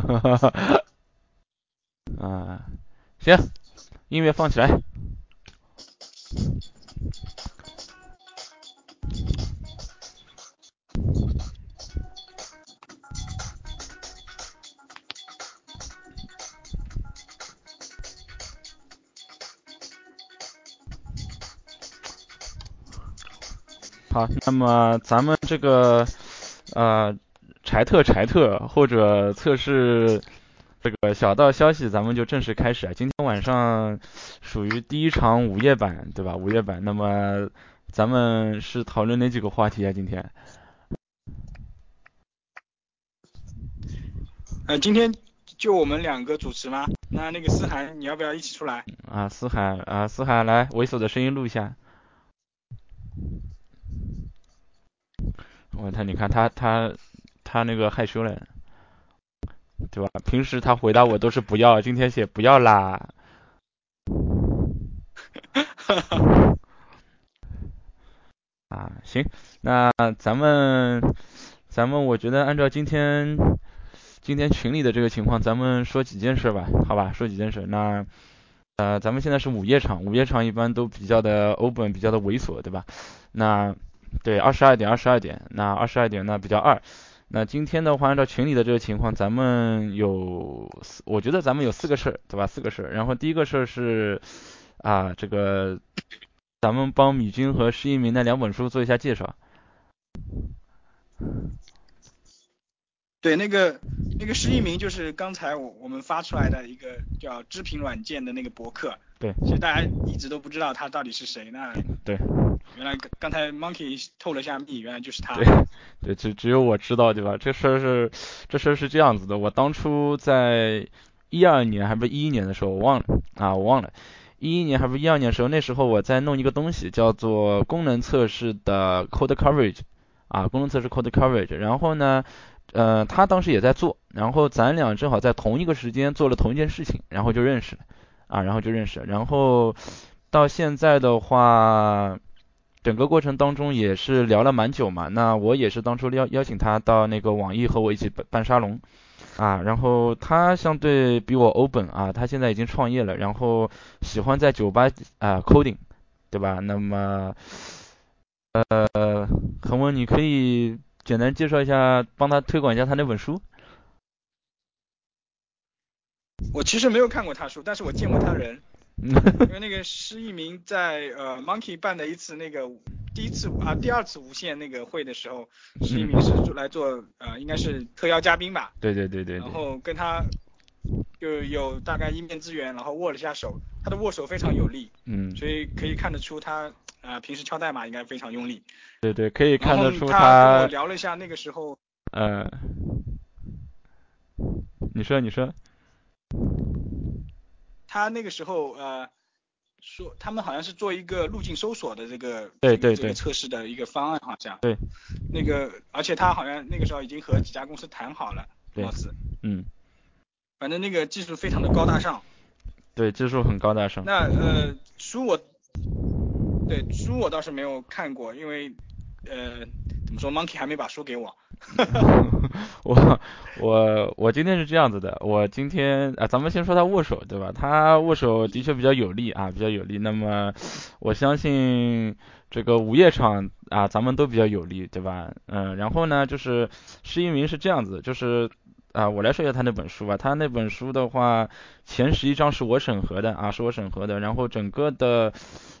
哈哈哈。啊，行，音乐放起来。好，那么咱们这个呃柴特柴特或者测试这个小道消息，咱们就正式开始啊。今天晚上属于第一场午夜版，对吧？午夜版，那么咱们是讨论哪几个话题啊？今天？呃，今天就我们两个主持吗？那那个思涵，你要不要一起出来？啊，思涵啊，思涵来，猥琐的声音录一下。我他，你看他他他那个害羞了，对吧？平时他回答我都是不要，今天写不要啦。啊，行，那咱们咱们我觉得按照今天今天群里的这个情况，咱们说几件事吧，好吧？说几件事。那呃，咱们现在是午夜场，午夜场一般都比较的 open，比较的猥琐，对吧？那。对，二十二点，二十二点，那二十二点那比较二。那今天的话，按照群里的这个情况，咱们有，我觉得咱们有四个事儿，对吧？四个事儿。然后第一个事儿是啊，这个咱们帮米军和施一鸣那两本书做一下介绍。对，那个那个施一鸣就是刚才我我们发出来的一个叫知评软件的那个博客。对，其实大家一直都不知道他到底是谁呢？对。原来刚刚才 Monkey 透了下密，原来就是他。对，对，只只有我知道，对吧？这事儿是，这事儿是这样子的。我当初在一二年还不是一一年的时候，我忘了啊，我忘了，一一年还不是一二年的时候，那时候我在弄一个东西，叫做功能测试的 code coverage，啊，功能测试 code coverage。然后呢，呃，他当时也在做，然后咱俩正好在同一个时间做了同一件事情，然后就认识了，啊，然后就认识，然后到现在的话。整个过程当中也是聊了蛮久嘛，那我也是当初邀邀请他到那个网易和我一起办办沙龙，啊，然后他相对比我 open 啊，他现在已经创业了，然后喜欢在酒吧啊 coding，对吧？那么，呃，恒温你可以简单介绍一下，帮他推广一下他那本书。我其实没有看过他书，但是我见过他人。因为那个施一鸣在呃 Monkey 办的一次那个第一次啊第二次无线那个会的时候，施一鸣是来做呃应该是特邀嘉宾吧。对对对对。然后跟他就有大概一面之缘，然后握了一下手，他的握手非常有力。嗯。所以可以看得出他啊平时敲代码应该非常用力。对对，可以看得出他。跟我聊了一下那个时候。呃。你说你说。他那个时候呃说他们好像是做一个路径搜索的这个对对这个测试的一个方案好像对。那个而且他好像那个时候已经和几家公司谈好了貌似。嗯。反正那个技术非常的高大上对技术很高大上。那呃书我对书我倒是没有看过因为呃你说 Monkey 还没把书给我。我我我今天是这样子的，我今天啊，咱们先说他握手，对吧？他握手的确比较有力啊，比较有力。那么我相信这个午夜场啊，咱们都比较有力，对吧？嗯，然后呢，就是施一鸣是这样子，就是啊，我来说一下他那本书吧。他那本书的话，前十一章是我审核的啊，是我审核的，然后整个的。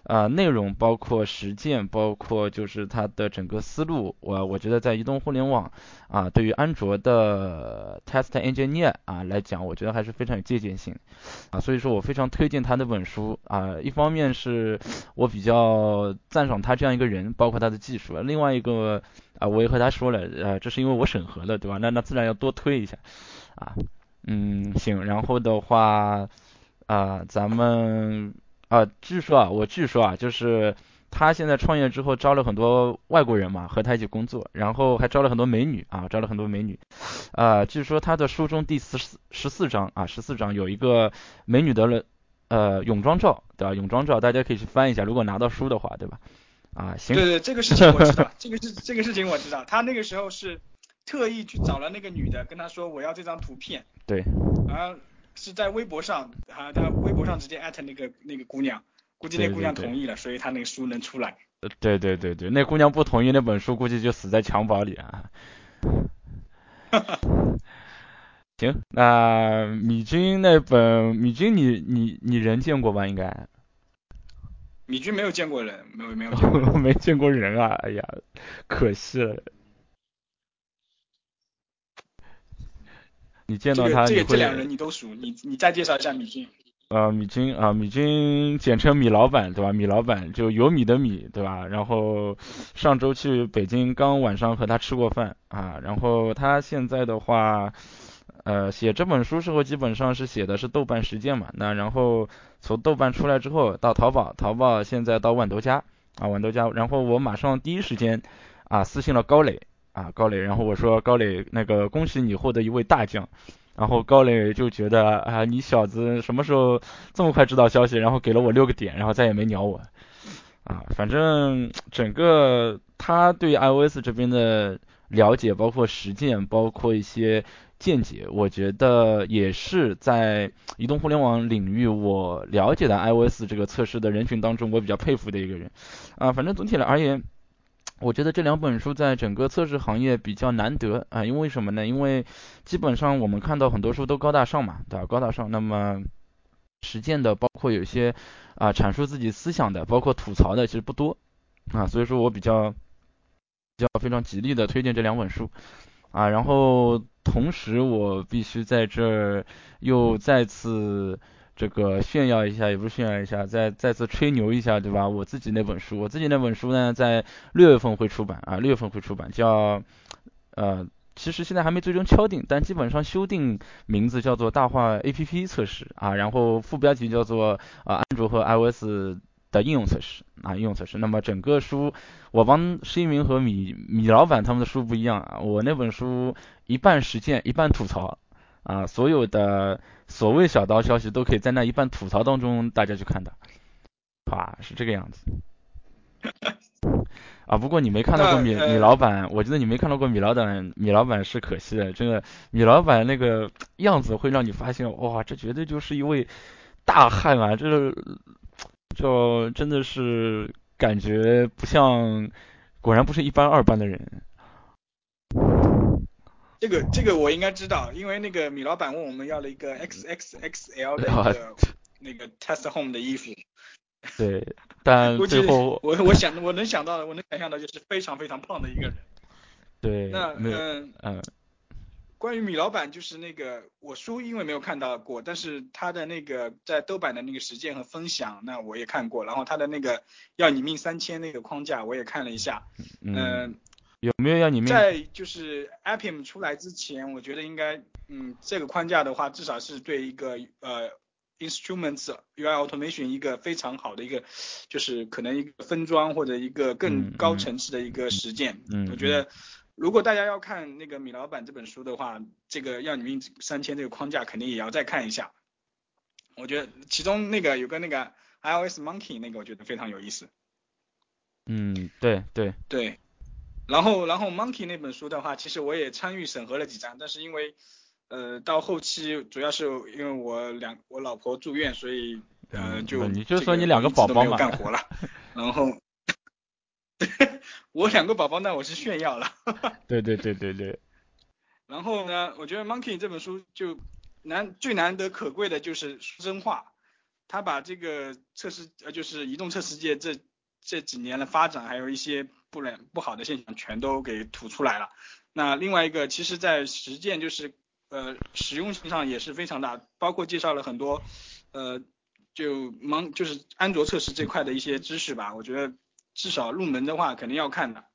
啊，内容包括实践，包括就是它的整个思路，我我觉得在移动互联网啊，对于安卓的 test engineer 啊来讲，我觉得还是非常有借鉴性啊，所以说我非常推荐他那本书啊，一方面是我比较赞赏他这样一个人，包括他的技术，另外一个啊，我也和他说了，呃，这是因为我审核了，对吧？那那自然要多推一下啊，嗯，行，然后的话啊，咱们。啊，据说啊，我据说啊，就是他现在创业之后招了很多外国人嘛，和他一起工作，然后还招了很多美女啊，招了很多美女。啊，据说他的书中第十四十四章啊，十四章有一个美女的了呃泳装照，对吧？泳装照大家可以去翻一下，如果拿到书的话，对吧？啊，行。对对，这个事情我知道，这个是这个事情我知道，他那个时候是特意去找了那个女的，跟他说我要这张图片。对。啊，是在微博上，啊，他微博上直接艾特那个那个姑娘，估计那姑娘同意了，所以他那个书能出来。对对对对，那姑娘不同意，那本书估计就死在襁褓里啊。哈哈。行，那米军那本米军你你你人见过吧？应该。米军没有见过人，没有没有见过，没见过人啊！哎呀，可惜了。你见到他，这个这两人你都熟，你你再介绍一下米军。呃，米军啊，米军简称米老板，对吧？米老板就有米的米，对吧？然后上周去北京，刚晚上和他吃过饭啊。然后他现在的话。呃，写这本书时候基本上是写的是豆瓣实践嘛，那然后从豆瓣出来之后到淘宝，淘宝现在到豌豆荚啊，豌豆荚，然后我马上第一时间啊私信了高磊啊高磊，然后我说高磊那个恭喜你获得一位大奖，然后高磊就觉得啊你小子什么时候这么快知道消息，然后给了我六个点，然后再也没鸟我。啊，反正整个他对 iOS 这边的了解，包括实践，包括一些。见解，我觉得也是在移动互联网领域，我了解的 iOS 这个测试的人群当中，我比较佩服的一个人。啊，反正总体来而言，我觉得这两本书在整个测试行业比较难得啊，因为什么呢？因为基本上我们看到很多书都高大上嘛，对吧？高大上，那么实践的，包括有些啊阐述自己思想的，包括吐槽的，其实不多啊，所以说我比较较非常极力的推荐这两本书啊，然后。同时，我必须在这儿又再次这个炫耀一下，也不是炫耀一下，再再次吹牛一下，对吧？我自己那本书，我自己那本书呢，在六月份会出版啊，六月份会出版，叫呃，其实现在还没最终敲定，但基本上修订名字叫做大话 APP 测试啊，然后副标题叫做啊，安卓和 iOS。的应用测试啊，应用测试。那么整个书，我帮施一鸣和米米老板他们的书不一样啊，我那本书一半实践，一半吐槽啊，所有的所谓小道消息都可以在那一半吐槽当中大家去看到，啊，是这个样子。啊，不过你没看到过米米老板，我觉得你没看到过米老板，米老板是可惜的，真的，米老板那个样子会让你发现，哇，这绝对就是一位大汉啊，这。就真的是感觉不像，果然不是一般二般的人。这个这个我应该知道，因为那个米老板问我们要了一个 X X X L 的那个 那个 Test Home 的衣服。对，但最后我我想我能想到的我能想象到就是非常非常胖的一个人。对。那嗯嗯。关于米老板，就是那个我书因为没有看到过，但是他的那个在豆瓣的那个实践和分享，那我也看过。然后他的那个要你命三千那个框架我也看了一下。嗯。有没有要你命？在就是 Appium 出来之前，我觉得应该，嗯，这个框架的话，至少是对一个呃 Instruments UI Automation 一个非常好的一个，就是可能一个分装或者一个更高层次的一个实践。嗯。我觉得。如果大家要看那个米老板这本书的话，这个要你命三千这个框架肯定也要再看一下。我觉得其中那个有个那个 iOS Monkey 那个我觉得非常有意思。嗯，对对对。然后然后 Monkey 那本书的话，其实我也参与审核了几章，但是因为呃到后期主要是因为我两我老婆住院，所以呃就你就说你两个宝宝嘛。干活了，然后。我两个宝宝那我是炫耀了。对对对对对。然后呢，我觉得 Monkey 这本书就难最难得可贵的就是说真话，他把这个测试呃就是移动测试界这这几年的发展，还有一些不良不好的现象全都给吐出来了。那另外一个，其实在实践就是呃实用性上也是非常大，包括介绍了很多呃就 Mon 就是安卓测试这块的一些知识吧，我觉得。至少入门的话，肯定要看的。